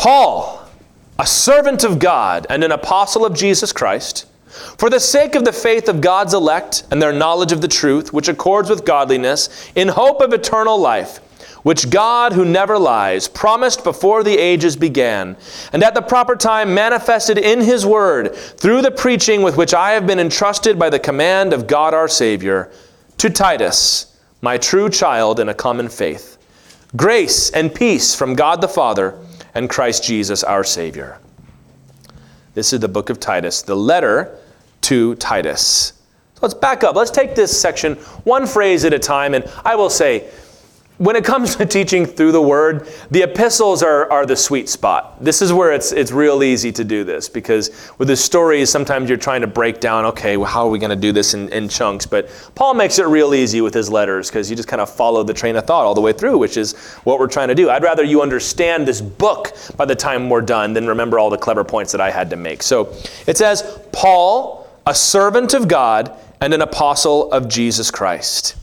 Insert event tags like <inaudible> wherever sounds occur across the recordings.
Paul, a servant of God and an apostle of Jesus Christ, for the sake of the faith of God's elect and their knowledge of the truth, which accords with godliness, in hope of eternal life, which God, who never lies, promised before the ages began, and at the proper time manifested in His Word, through the preaching with which I have been entrusted by the command of God our Savior, to Titus, my true child in a common faith. Grace and peace from God the Father and Christ Jesus our Savior. This is the book of Titus, the letter to Titus. So let's back up. Let's take this section one phrase at a time. And I will say, when it comes <laughs> to teaching through the word, the epistles are, are the sweet spot. This is where it's, it's real easy to do this because with the stories, sometimes you're trying to break down, okay, well, how are we going to do this in, in chunks? But Paul makes it real easy with his letters because you just kind of follow the train of thought all the way through, which is what we're trying to do. I'd rather you understand this book by the time we're done than remember all the clever points that I had to make. So it says, Paul, a servant of God and an apostle of Jesus Christ.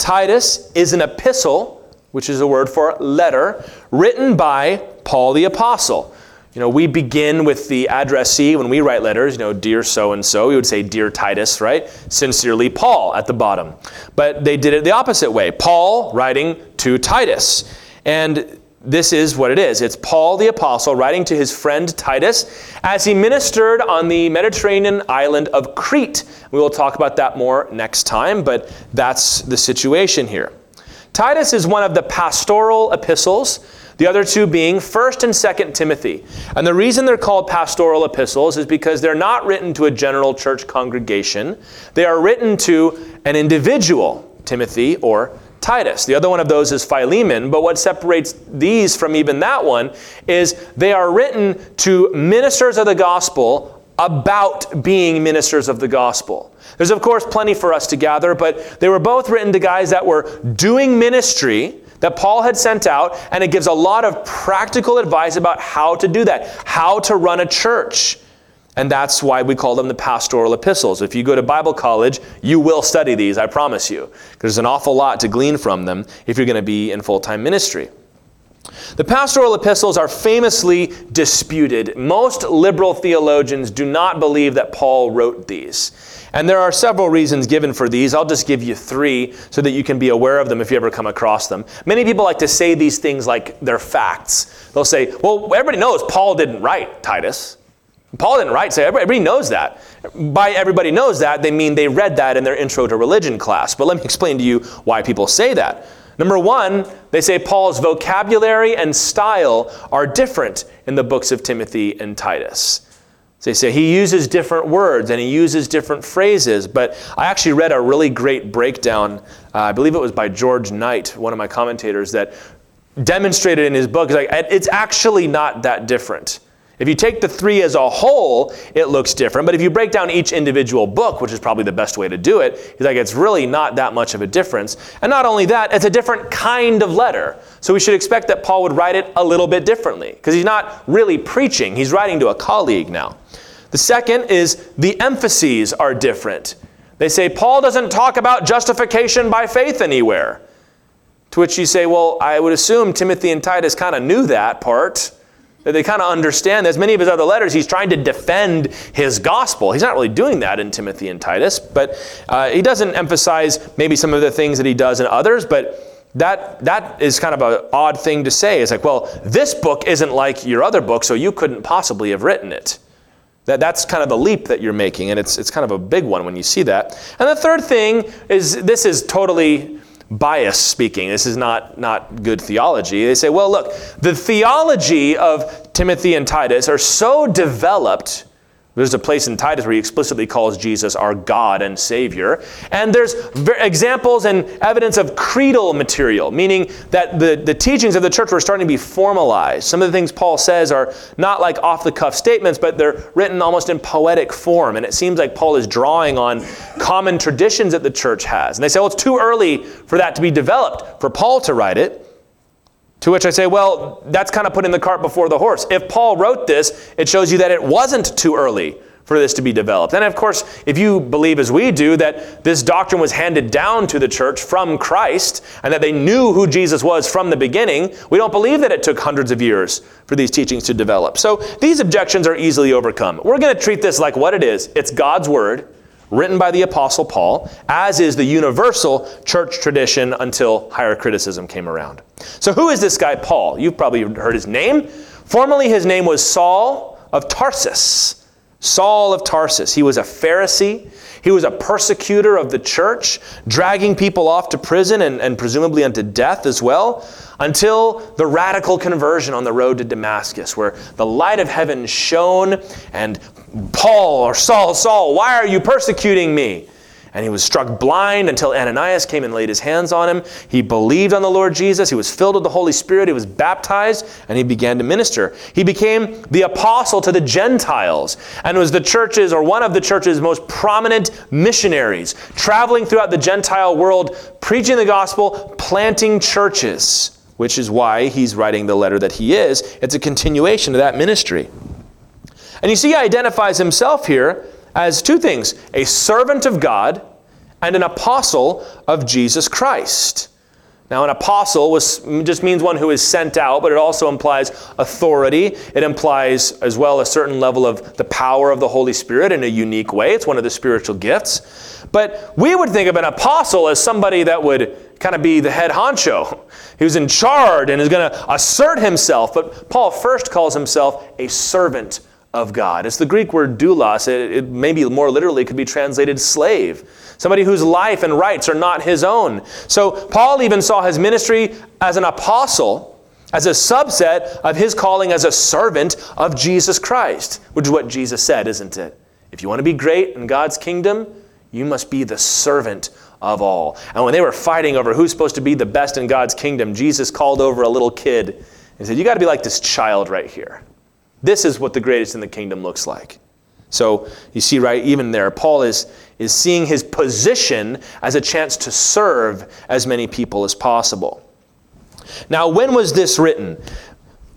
Titus is an epistle, which is a word for letter, written by Paul the apostle. You know, we begin with the addressee when we write letters, you know, dear so and so. We would say, dear Titus, right? Sincerely, Paul at the bottom. But they did it the opposite way. Paul writing to Titus. And this is what it is. It's Paul the Apostle writing to his friend Titus as he ministered on the Mediterranean island of Crete. We will talk about that more next time, but that's the situation here. Titus is one of the pastoral epistles, the other two being 1st and 2nd Timothy. And the reason they're called pastoral epistles is because they're not written to a general church congregation. They are written to an individual, Timothy or Titus. The other one of those is Philemon, but what separates these from even that one is they are written to ministers of the gospel about being ministers of the gospel. There's, of course, plenty for us to gather, but they were both written to guys that were doing ministry that Paul had sent out, and it gives a lot of practical advice about how to do that, how to run a church. And that's why we call them the pastoral epistles. If you go to Bible college, you will study these, I promise you. There's an awful lot to glean from them if you're going to be in full time ministry. The pastoral epistles are famously disputed. Most liberal theologians do not believe that Paul wrote these. And there are several reasons given for these. I'll just give you three so that you can be aware of them if you ever come across them. Many people like to say these things like they're facts. They'll say, well, everybody knows Paul didn't write Titus. Paul didn't write, say, everybody knows that. By everybody knows that, they mean they read that in their intro to religion class. But let me explain to you why people say that. Number one, they say Paul's vocabulary and style are different in the books of Timothy and Titus. They say he uses different words and he uses different phrases, but I actually read a really great breakdown. Uh, I believe it was by George Knight, one of my commentators, that demonstrated in his book. Like, it's actually not that different. If you take the three as a whole, it looks different. But if you break down each individual book, which is probably the best way to do it, he's like, it's really not that much of a difference. And not only that, it's a different kind of letter. So we should expect that Paul would write it a little bit differently because he's not really preaching, he's writing to a colleague now. The second is the emphases are different. They say Paul doesn't talk about justification by faith anywhere. To which you say, well, I would assume Timothy and Titus kind of knew that part. They kind of understand. As many of his other letters, he's trying to defend his gospel. He's not really doing that in Timothy and Titus, but uh, he doesn't emphasize maybe some of the things that he does in others, but that that is kind of an odd thing to say. It's like, well, this book isn't like your other book, so you couldn't possibly have written it. That, that's kind of the leap that you're making, and it's, it's kind of a big one when you see that. And the third thing is this is totally bias speaking. This is not, not good theology. They say, well, look, the theology of Timothy and Titus are so developed there's a place in Titus where he explicitly calls Jesus our God and Savior. And there's examples and evidence of creedal material, meaning that the, the teachings of the church were starting to be formalized. Some of the things Paul says are not like off the cuff statements, but they're written almost in poetic form. And it seems like Paul is drawing on common traditions that the church has. And they say, well, it's too early for that to be developed for Paul to write it. To which I say, well, that's kind of putting the cart before the horse. If Paul wrote this, it shows you that it wasn't too early for this to be developed. And of course, if you believe as we do that this doctrine was handed down to the church from Christ and that they knew who Jesus was from the beginning, we don't believe that it took hundreds of years for these teachings to develop. So these objections are easily overcome. We're going to treat this like what it is it's God's Word written by the Apostle Paul, as is the universal church tradition until higher criticism came around. So, who is this guy, Paul? You've probably heard his name. Formerly, his name was Saul of Tarsus. Saul of Tarsus. He was a Pharisee. He was a persecutor of the church, dragging people off to prison and, and presumably unto death as well, until the radical conversion on the road to Damascus, where the light of heaven shone, and Paul or Saul, Saul, why are you persecuting me? And he was struck blind until Ananias came and laid his hands on him. He believed on the Lord Jesus. He was filled with the Holy Spirit. He was baptized and he began to minister. He became the apostle to the Gentiles and was the church's or one of the church's most prominent missionaries, traveling throughout the Gentile world, preaching the gospel, planting churches, which is why he's writing the letter that he is. It's a continuation of that ministry. And you see, he identifies himself here as two things a servant of God and an apostle of Jesus Christ. Now, an apostle was, just means one who is sent out, but it also implies authority. It implies as well a certain level of the power of the Holy Spirit in a unique way. It's one of the spiritual gifts. But we would think of an apostle as somebody that would kind of be the head honcho, <laughs> who's in charge and is going to assert himself. But Paul first calls himself a servant of God. It's the Greek word doulos. It, it maybe more literally could be translated slave. Somebody whose life and rights are not his own. So Paul even saw his ministry as an apostle as a subset of his calling as a servant of Jesus Christ, which is what Jesus said, isn't it? If you want to be great in God's kingdom, you must be the servant of all. And when they were fighting over who's supposed to be the best in God's kingdom, Jesus called over a little kid and said, You got to be like this child right here. This is what the greatest in the kingdom looks like. So you see, right, even there, Paul is, is seeing his position as a chance to serve as many people as possible. Now, when was this written?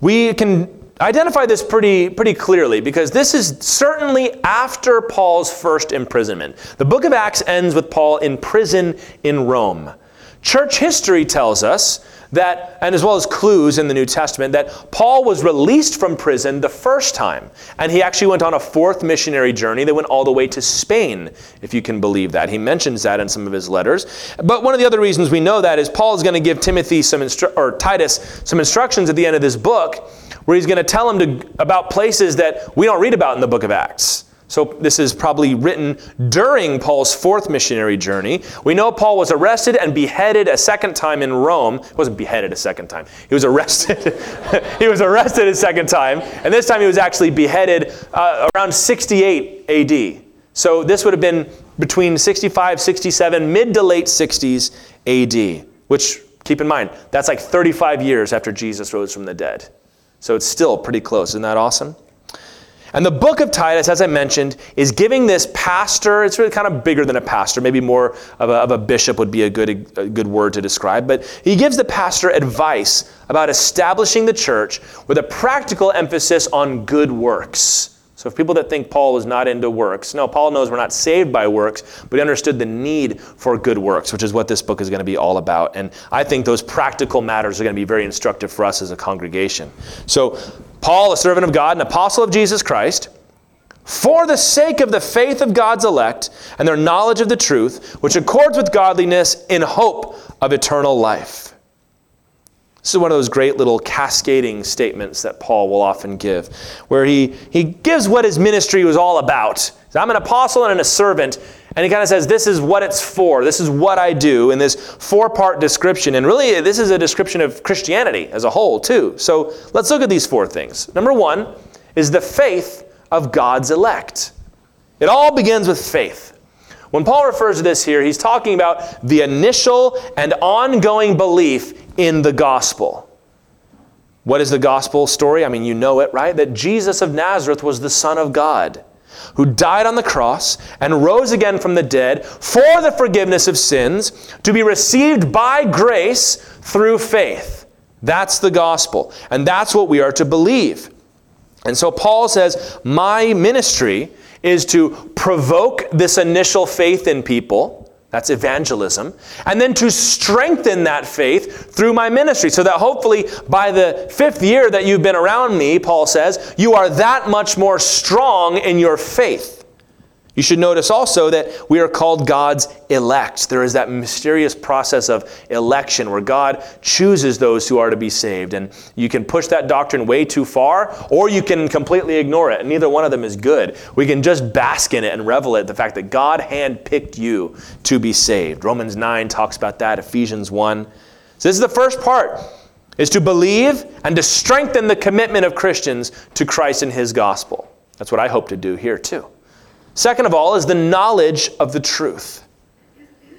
We can identify this pretty, pretty clearly because this is certainly after Paul's first imprisonment. The book of Acts ends with Paul in prison in Rome. Church history tells us that, and as well as clues in the New Testament, that Paul was released from prison the first time. And he actually went on a fourth missionary journey that went all the way to Spain, if you can believe that. He mentions that in some of his letters. But one of the other reasons we know that is Paul is going to give Timothy some instru- or Titus some instructions at the end of this book where he's going to tell him to, about places that we don't read about in the book of Acts. So this is probably written during Paul's fourth missionary journey. We know Paul was arrested and beheaded a second time in Rome. He wasn't beheaded a second time. He was arrested. <laughs> he was arrested a second time, and this time he was actually beheaded uh, around 68 AD. So this would have been between 65, 67, mid to late 60s AD, which keep in mind, that's like 35 years after Jesus rose from the dead. So it's still pretty close. Isn't that awesome? And the book of Titus, as I mentioned, is giving this pastor, it's really kind of bigger than a pastor, maybe more of a, of a bishop would be a good, a good word to describe, but he gives the pastor advice about establishing the church with a practical emphasis on good works. So, if people that think Paul was not into works, no, Paul knows we're not saved by works, but he understood the need for good works, which is what this book is going to be all about. And I think those practical matters are going to be very instructive for us as a congregation. So, Paul, a servant of God, an apostle of Jesus Christ, for the sake of the faith of God's elect and their knowledge of the truth, which accords with godliness in hope of eternal life. This is one of those great little cascading statements that Paul will often give, where he, he gives what his ministry was all about. I'm an apostle and a servant, and he kind of says, This is what it's for. This is what I do in this four part description. And really, this is a description of Christianity as a whole, too. So let's look at these four things. Number one is the faith of God's elect. It all begins with faith. When Paul refers to this here, he's talking about the initial and ongoing belief in the gospel. What is the gospel story? I mean, you know it, right? That Jesus of Nazareth was the Son of God who died on the cross and rose again from the dead for the forgiveness of sins to be received by grace through faith. That's the gospel. And that's what we are to believe. And so Paul says, My ministry is to provoke this initial faith in people. That's evangelism. And then to strengthen that faith through my ministry, so that hopefully by the fifth year that you've been around me, Paul says, you are that much more strong in your faith. You should notice also that we are called God's elect. There is that mysterious process of election where God chooses those who are to be saved. And you can push that doctrine way too far, or you can completely ignore it. And neither one of them is good. We can just bask in it and revel in the fact that God handpicked you to be saved. Romans 9 talks about that, Ephesians 1. So this is the first part is to believe and to strengthen the commitment of Christians to Christ and his gospel. That's what I hope to do here too. Second of all, is the knowledge of the truth.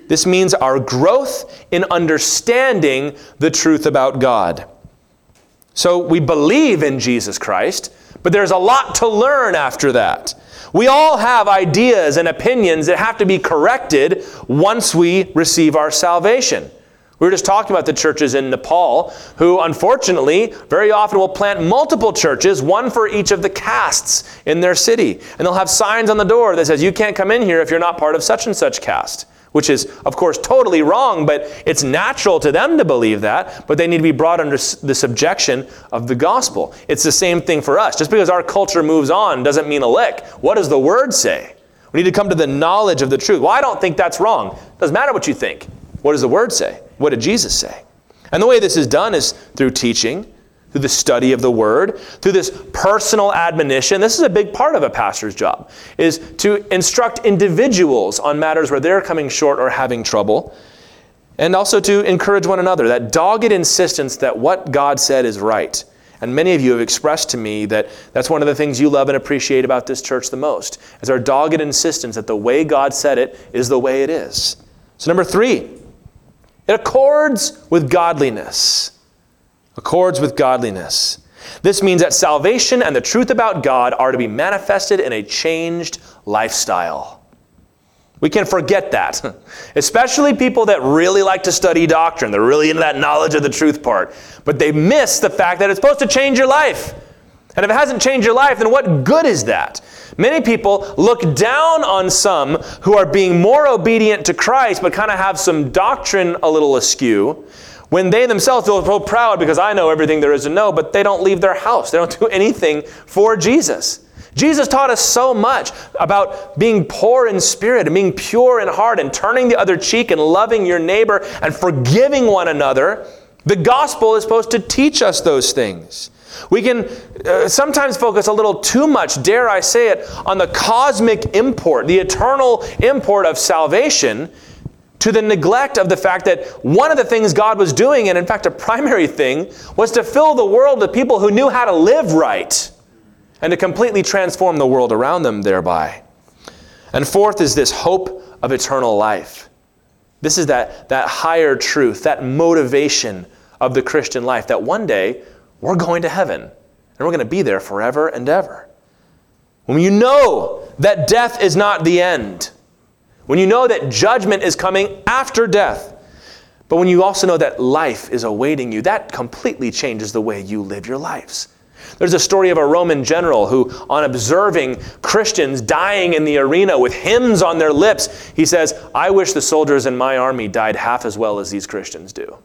This means our growth in understanding the truth about God. So we believe in Jesus Christ, but there's a lot to learn after that. We all have ideas and opinions that have to be corrected once we receive our salvation. We were just talking about the churches in Nepal who, unfortunately, very often will plant multiple churches, one for each of the castes in their city. And they'll have signs on the door that says, You can't come in here if you're not part of such and such caste. Which is, of course, totally wrong, but it's natural to them to believe that, but they need to be brought under the subjection of the gospel. It's the same thing for us. Just because our culture moves on doesn't mean a lick. What does the word say? We need to come to the knowledge of the truth. Well, I don't think that's wrong. Doesn't matter what you think. What does the word say? What did Jesus say? And the way this is done is through teaching, through the study of the word, through this personal admonition. This is a big part of a pastor's job, is to instruct individuals on matters where they're coming short or having trouble. And also to encourage one another, that dogged insistence that what God said is right. And many of you have expressed to me that that's one of the things you love and appreciate about this church the most, is our dogged insistence that the way God said it is the way it is. So, number three, it accords with godliness. Accords with godliness. This means that salvation and the truth about God are to be manifested in a changed lifestyle. We can forget that, <laughs> especially people that really like to study doctrine. They're really into that knowledge of the truth part. But they miss the fact that it's supposed to change your life. And if it hasn't changed your life, then what good is that? Many people look down on some who are being more obedient to Christ but kind of have some doctrine a little askew when they themselves feel so proud because I know everything there is to know, but they don't leave their house. They don't do <laughs> anything for Jesus. Jesus taught us so much about being poor in spirit and being pure in heart and turning the other cheek and loving your neighbor and forgiving one another. The gospel is supposed to teach us those things. We can uh, sometimes focus a little too much, dare I say it, on the cosmic import, the eternal import of salvation, to the neglect of the fact that one of the things God was doing, and in fact a primary thing, was to fill the world with people who knew how to live right and to completely transform the world around them thereby. And fourth is this hope of eternal life. This is that, that higher truth, that motivation of the Christian life, that one day we're going to heaven and we're going to be there forever and ever. When you know that death is not the end, when you know that judgment is coming after death, but when you also know that life is awaiting you, that completely changes the way you live your lives. There's a story of a Roman general who, on observing Christians dying in the arena with hymns on their lips, he says, I wish the soldiers in my army died half as well as these Christians do.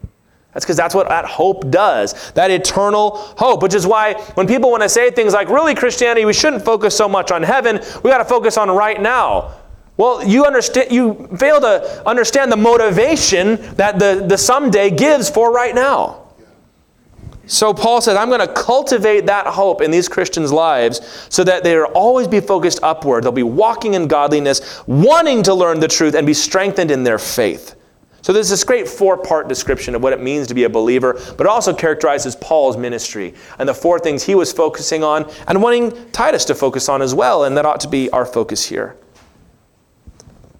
That's because that's what that hope does. That eternal hope, which is why when people want to say things like, really, Christianity, we shouldn't focus so much on heaven, we got to focus on right now. Well, you understand you fail to understand the motivation that the, the someday gives for right now. So Paul says, I'm going to cultivate that hope in these Christians' lives so that they'll always be focused upward. They'll be walking in godliness, wanting to learn the truth and be strengthened in their faith. So there's this great four part description of what it means to be a believer, but it also characterizes Paul's ministry and the four things he was focusing on and wanting Titus to focus on as well, and that ought to be our focus here.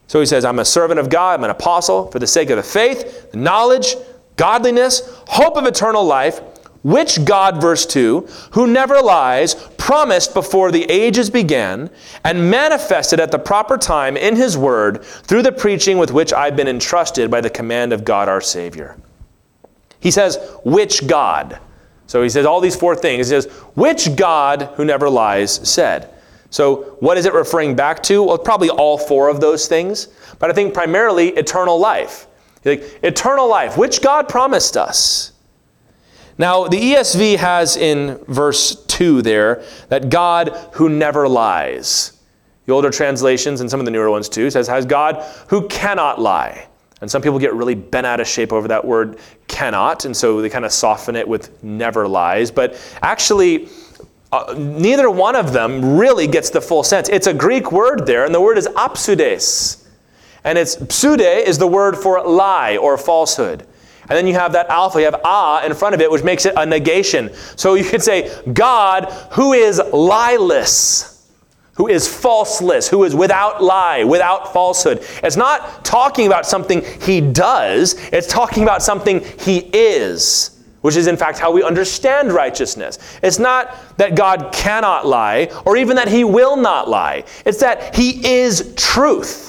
So he says, I'm a servant of God, I'm an apostle for the sake of the faith, knowledge, godliness, hope of eternal life which God, verse 2, who never lies, promised before the ages began, and manifested at the proper time in his word through the preaching with which I've been entrusted by the command of God our Savior. He says, which God? So he says all these four things. He says, Which God who never lies said? So what is it referring back to? Well, probably all four of those things, but I think primarily eternal life. Like, eternal life, which God promised us. Now, the ESV has in verse 2 there that God who never lies. The older translations and some of the newer ones too says, has God who cannot lie. And some people get really bent out of shape over that word cannot, and so they kind of soften it with never lies. But actually, uh, neither one of them really gets the full sense. It's a Greek word there, and the word is apseudes. And it's pseude is the word for lie or falsehood. And then you have that alpha, you have ah in front of it, which makes it a negation. So you could say, God who is lieless who is falseless, who is without lie, without falsehood. It's not talking about something he does, it's talking about something he is, which is in fact how we understand righteousness. It's not that God cannot lie or even that he will not lie, it's that he is truth.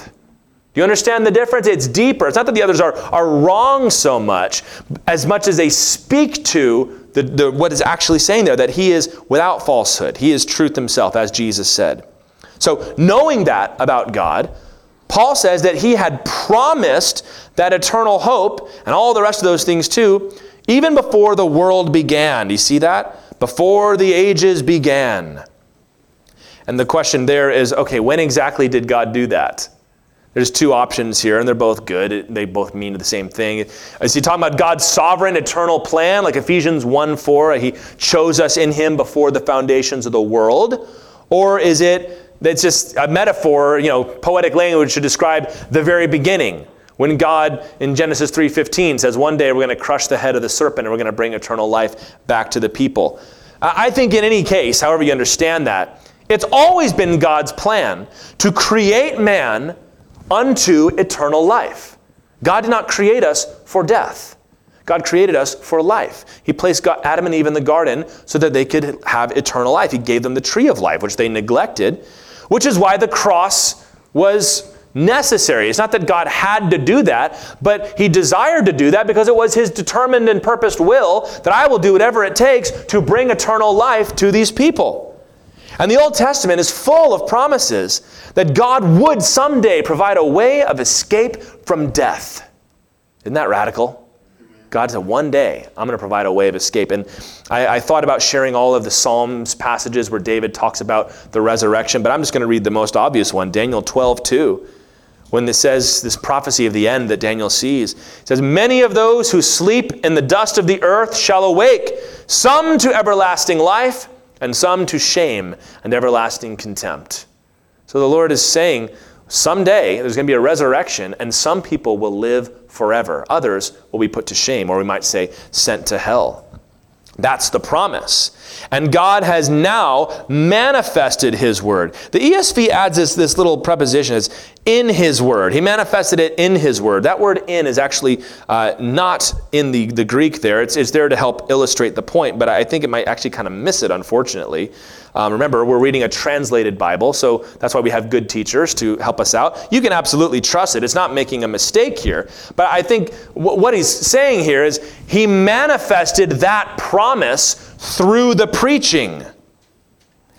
Do you understand the difference? It's deeper. It's not that the others are, are wrong so much, as much as they speak to the, the, what is actually saying there, that he is without falsehood. He is truth himself, as Jesus said. So, knowing that about God, Paul says that he had promised that eternal hope and all the rest of those things too, even before the world began. Do you see that? Before the ages began. And the question there is okay, when exactly did God do that? There's two options here, and they're both good. They both mean the same thing. Is he talking about God's sovereign, eternal plan, like Ephesians 1 4, he chose us in him before the foundations of the world? Or is it that's just a metaphor, you know, poetic language to describe the very beginning. When God in Genesis 3:15 says one day we're going to crush the head of the serpent and we're going to bring eternal life back to the people. I think in any case, however you understand that, it's always been God's plan to create man unto eternal life. God did not create us for death. God created us for life. He placed God, Adam and Eve in the garden so that they could have eternal life. He gave them the tree of life, which they neglected which is why the cross was necessary. It's not that God had to do that, but He desired to do that because it was His determined and purposed will that I will do whatever it takes to bring eternal life to these people. And the Old Testament is full of promises that God would someday provide a way of escape from death. Isn't that radical? God said, one day I'm going to provide a way of escape. And I, I, thought about sharing all of the Psalms passages where David talks about the resurrection, but I'm just going to read the most obvious one Daniel 12, 2. When it says this prophecy of the end that Daniel sees, it says, Many of those who sleep in the dust of the earth shall awake, some to everlasting life, and some to shame and everlasting contempt. So the Lord is saying, someday there's going to be a resurrection, and some people will live forever. Others will be put to shame, or we might say, sent to hell. That's the promise. And God has now manifested His word. The ESV adds this, this little preposition, it's in His word. He manifested it in His word. That word in is actually uh, not in the, the Greek there. It's, it's there to help illustrate the point, but I think it might actually kind of miss it, unfortunately. Um, remember, we're reading a translated Bible, so that's why we have good teachers to help us out. You can absolutely trust it. It's not making a mistake here. But I think w- what he's saying here is he manifested that promise through the preaching.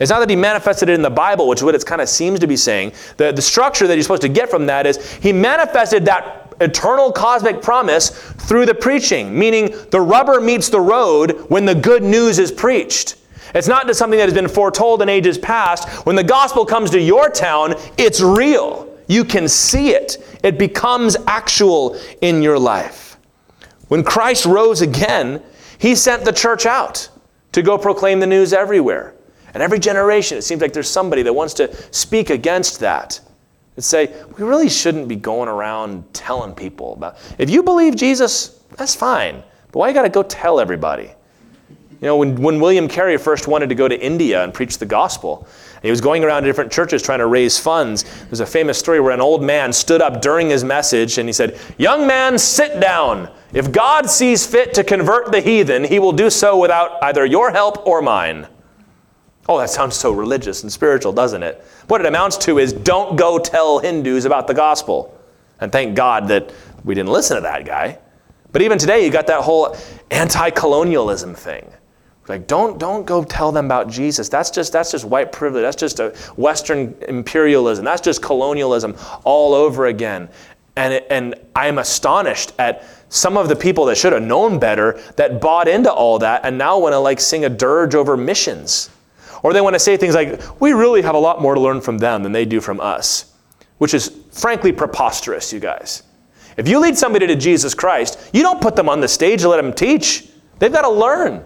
It's not that he manifested it in the Bible, which is what it kind of seems to be saying. The, the structure that you're supposed to get from that is he manifested that eternal cosmic promise through the preaching, meaning the rubber meets the road when the good news is preached. It's not just something that has been foretold in ages past. When the gospel comes to your town, it's real. You can see it, it becomes actual in your life. When Christ rose again, he sent the church out to go proclaim the news everywhere. And every generation, it seems like there's somebody that wants to speak against that and say, we really shouldn't be going around telling people about. If you believe Jesus, that's fine. But why you got to go tell everybody? You know, when, when William Carey first wanted to go to India and preach the gospel, he was going around to different churches trying to raise funds. There's a famous story where an old man stood up during his message and he said, Young man, sit down. If God sees fit to convert the heathen, he will do so without either your help or mine. Oh, that sounds so religious and spiritual, doesn't it? What it amounts to is don't go tell Hindus about the gospel. And thank God that we didn't listen to that guy. But even today, you got that whole anti colonialism thing Like, don't, don't go tell them about Jesus. That's just, that's just white privilege. That's just a Western imperialism. That's just colonialism all over again. And, it, and I'm astonished at some of the people that should have known better that bought into all that and now want to like sing a dirge over missions. Or they want to say things like, we really have a lot more to learn from them than they do from us, which is frankly preposterous, you guys. If you lead somebody to Jesus Christ, you don't put them on the stage to let them teach. They've got to learn.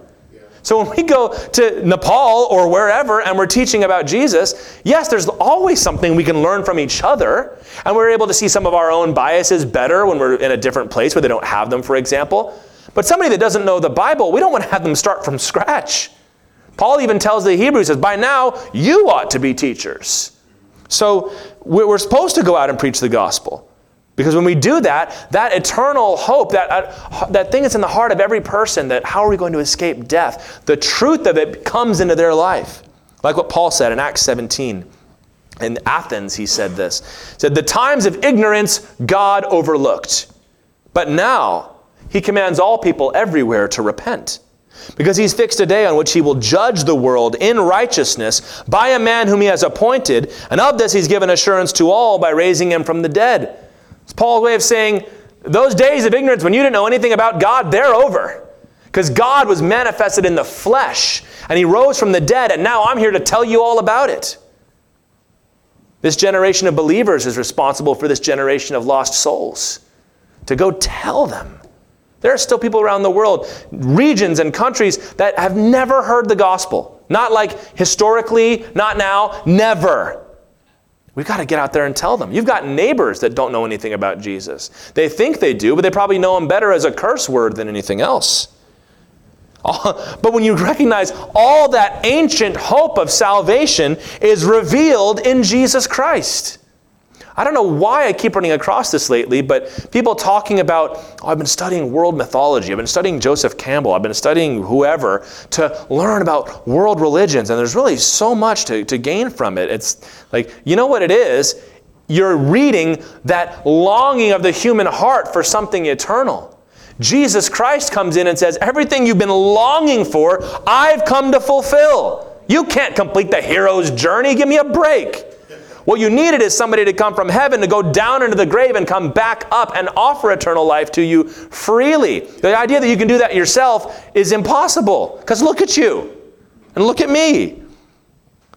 So when we go to Nepal or wherever and we're teaching about Jesus, yes, there's always something we can learn from each other. And we're able to see some of our own biases better when we're in a different place where they don't have them, for example. But somebody that doesn't know the Bible, we don't want to have them start from scratch. Paul even tells the Hebrews, says, by now you ought to be teachers. So we're supposed to go out and preach the gospel. Because when we do that, that eternal hope, that, uh, that thing that's in the heart of every person, that how are we going to escape death, the truth of it comes into their life. Like what Paul said in Acts 17. In Athens, he said this. He said, The times of ignorance God overlooked. But now he commands all people everywhere to repent. Because he's fixed a day on which he will judge the world in righteousness by a man whom he has appointed, and of this he's given assurance to all by raising him from the dead. It's Paul's way of saying those days of ignorance when you didn't know anything about God, they're over. Because God was manifested in the flesh and he rose from the dead, and now I'm here to tell you all about it. This generation of believers is responsible for this generation of lost souls. To go tell them. There are still people around the world, regions and countries that have never heard the gospel. Not like historically, not now, never. We've got to get out there and tell them. You've got neighbors that don't know anything about Jesus. They think they do, but they probably know him better as a curse word than anything else. <laughs> But when you recognize all that ancient hope of salvation is revealed in Jesus Christ. I don't know why I keep running across this lately, but people talking about, oh, I've been studying world mythology, I've been studying Joseph Campbell, I've been studying whoever to learn about world religions, and there's really so much to, to gain from it. It's like, you know what it is? You're reading that longing of the human heart for something eternal. Jesus Christ comes in and says, Everything you've been longing for, I've come to fulfill. You can't complete the hero's journey. Give me a break. What you needed is somebody to come from heaven to go down into the grave and come back up and offer eternal life to you freely. The idea that you can do that yourself is impossible because look at you and look at me.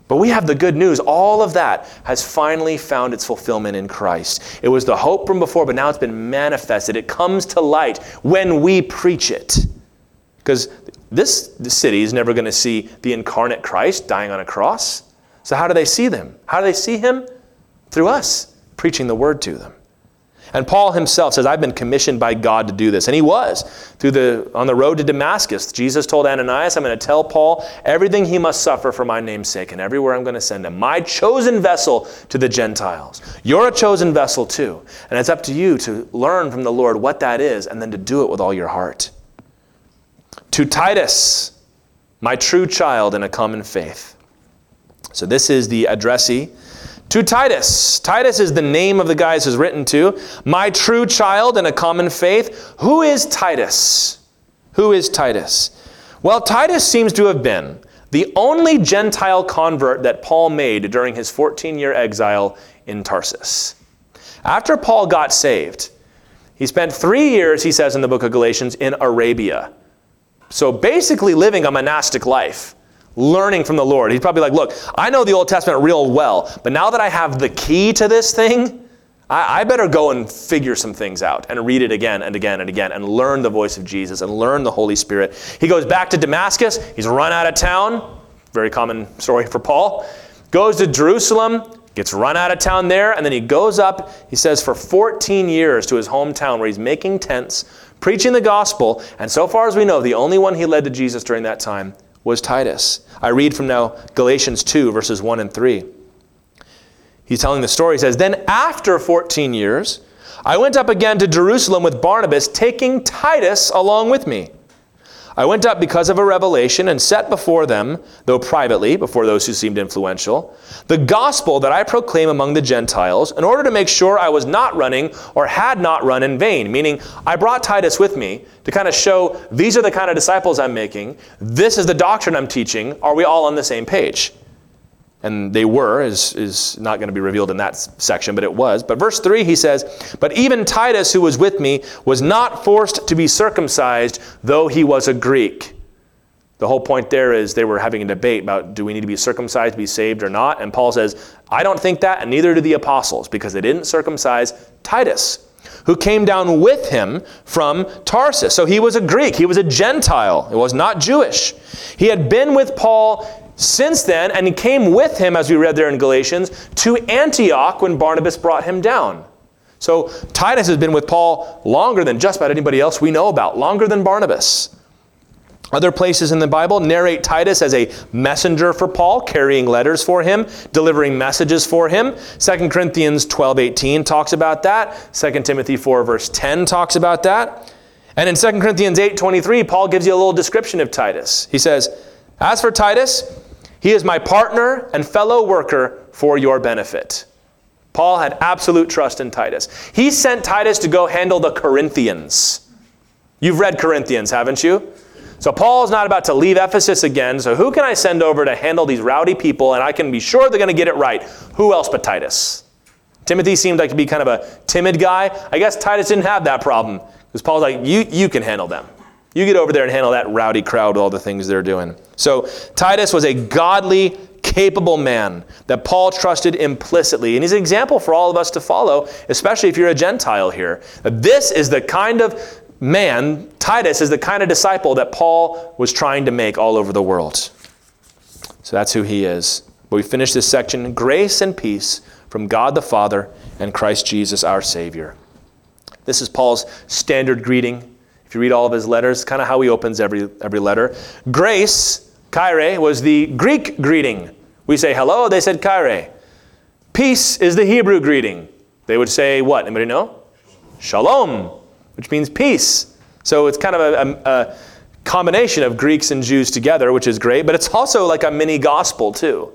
But we have the good news. All of that has finally found its fulfillment in Christ. It was the hope from before, but now it's been manifested. It comes to light when we preach it. Because this city is never going to see the incarnate Christ dying on a cross. So, how do they see them? How do they see him? Through us, preaching the word to them. And Paul himself says, I've been commissioned by God to do this. And he was. Through the, on the road to Damascus, Jesus told Ananias, I'm going to tell Paul everything he must suffer for my name's sake and everywhere I'm going to send him. My chosen vessel to the Gentiles. You're a chosen vessel too. And it's up to you to learn from the Lord what that is and then to do it with all your heart. To Titus, my true child in a common faith. So this is the addressee to Titus. Titus is the name of the guy who's written to. My true child in a common faith. Who is Titus? Who is Titus? Well, Titus seems to have been the only Gentile convert that Paul made during his 14 year exile in Tarsus. After Paul got saved, he spent three years, he says in the book of Galatians, in Arabia. So basically living a monastic life learning from the Lord. He's probably like, Look, I know the Old Testament real well, but now that I have the key to this thing, I, I, better go and figure some things out and read it again and again and again and learn the voice of Jesus and learn the Holy Spirit. He goes back to Damascus. He's run out of town. Very common story for Paul. Goes to Jerusalem, gets run out of town there, and then he goes up, he says, for 14 years to his hometown where he's making tents, preaching the gospel. And so far as we know, the only one he led to Jesus during that time was Titus. I read from now Galatians 2, verses 1 and 3. He's telling the story. He says, Then after 14 years, I went up again to Jerusalem with Barnabas, taking Titus along with me. I went up because of a revelation and set before them, though privately, before those who seemed influential, the gospel that I proclaim among the Gentiles, in order to make sure I was not running or had not run in vain. Meaning, I brought Titus with me to kind of show these are the kind of disciples I'm making, this is the doctrine I'm teaching. Are we all on the same page? And they were, is, is not going to be revealed in that section, but it was. But verse 3, he says, But even Titus, who was with me, was not forced to be circumcised, though he was a Greek. The whole point there is they were having a debate about do we need to be circumcised to be saved or not? And Paul says, I don't think that, and neither do the apostles, because they didn't circumcise Titus, who came down with him from Tarsus. So he was a Greek, he was a Gentile, he was not Jewish. He had been with Paul since then, and he came with him, as we read there in Galatians, to Antioch when Barnabas brought him down. So Titus has been with Paul longer than just about anybody else we know about, longer than Barnabas. Other places in the Bible narrate Titus as a messenger for Paul, carrying letters for him, delivering messages for him. 2 Corinthians 12:18 talks about that. 2 Timothy 4 verse 10 talks about that. And in 2 Corinthians 8:23, Paul gives you a little description of Titus. He says, "As for Titus, he is my partner and fellow worker for your benefit. Paul had absolute trust in Titus. He sent Titus to go handle the Corinthians. You've read Corinthians, haven't you? So Paul's not about to leave Ephesus again. So who can I send over to handle these rowdy people and I can be sure they're going to get it right? Who else but Titus? Timothy seemed like to be kind of a timid guy. I guess Titus didn't have that problem because Paul's like, you, you can handle them. You get over there and handle that rowdy crowd with all the things they're doing. So Titus was a godly, capable man that Paul trusted implicitly. And he's an example for all of us to follow, especially if you're a Gentile here. This is the kind of man, Titus is the kind of disciple that Paul was trying to make all over the world. So that's who he is. But we finish this section grace and peace from God the Father and Christ Jesus our Savior. This is Paul's standard greeting if you read all of his letters, kind of how he opens every, every letter. Grace, Kyrie, was the Greek greeting. We say hello, they said Kyrie. Peace is the Hebrew greeting. They would say what? Anybody know? Shalom, which means peace. So it's kind of a, a, a combination of Greeks and Jews together, which is great, but it's also like a mini gospel too.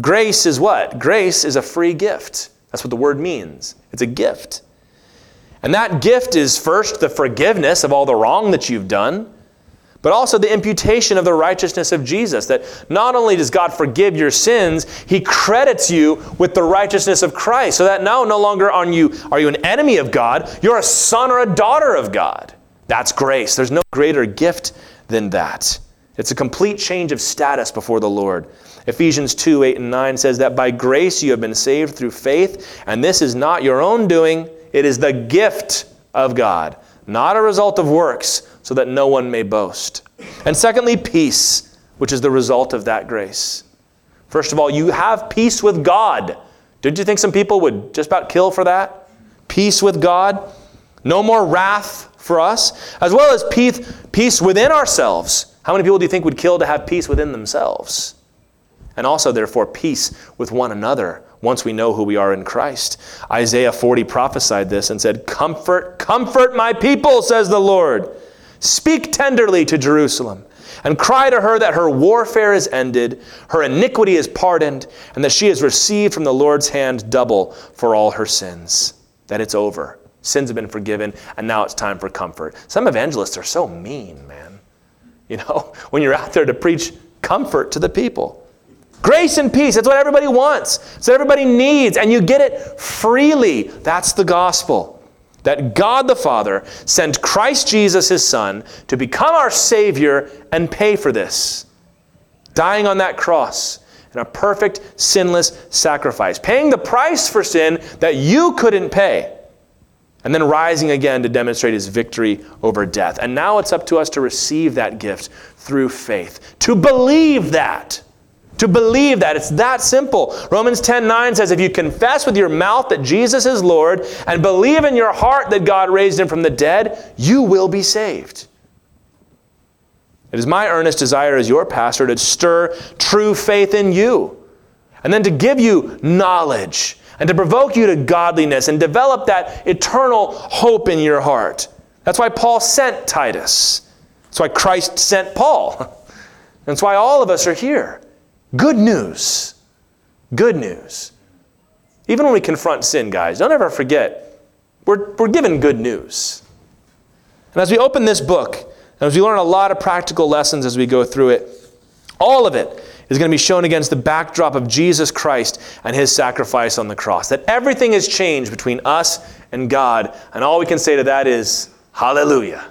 Grace is what? Grace is a free gift. That's what the word means. It's a gift. And that gift is first the forgiveness of all the wrong that you've done, but also the imputation of the righteousness of Jesus. That not only does God forgive your sins, He credits you with the righteousness of Christ. So that now no longer are you, are you an enemy of God, you're a son or a daughter of God. That's grace. There's no greater gift than that. It's a complete change of status before the Lord. Ephesians 2 8 and 9 says that by grace you have been saved through faith, and this is not your own doing. It is the gift of God, not a result of works, so that no one may boast. And secondly, peace, which is the result of that grace. First of all, you have peace with God. Didn't you think some people would just about kill for that? Peace with God. No more wrath for us, as well as peace, peace within ourselves. How many people do you think would kill to have peace within themselves? And also, therefore, peace with one another once we know who we are in Christ. Isaiah 40 prophesied this and said, Comfort, comfort my people, says the Lord. Speak tenderly to Jerusalem and cry to her that her warfare is ended, her iniquity is pardoned, and that she has received from the Lord's hand double for all her sins. That it's over. Sins have been forgiven, and now it's time for comfort. Some evangelists are so mean, man. You know, <laughs> when you're out there to preach comfort to the people. Grace and peace, that's what everybody wants. That's what everybody needs, and you get it freely. That's the gospel. That God the Father sent Christ Jesus, his Son, to become our Savior and pay for this. Dying on that cross in a perfect, sinless sacrifice, paying the price for sin that you couldn't pay, and then rising again to demonstrate his victory over death. And now it's up to us to receive that gift through faith, to believe that to believe that. It's that simple. Romans 10 9 says, If you confess with your mouth that Jesus is Lord and believe in your heart that God raised him from the dead, you will be saved. It is my earnest desire as your pastor to stir true faith in you and then to give you knowledge and to provoke you to godliness and develop that eternal hope in your heart. That's why Paul sent Titus. That's why Christ sent Paul. <laughs> That's why all of us are here. Good news. Good news. Even when we confront sin, guys, don't ever forget, we're, we're given good news. And as we open this book, and as we learn a lot of practical lessons as we go through it, all of it is going to be shown against the backdrop of Jesus Christ and his sacrifice on the cross. That everything has changed between us and God, and all we can say to that is, Hallelujah.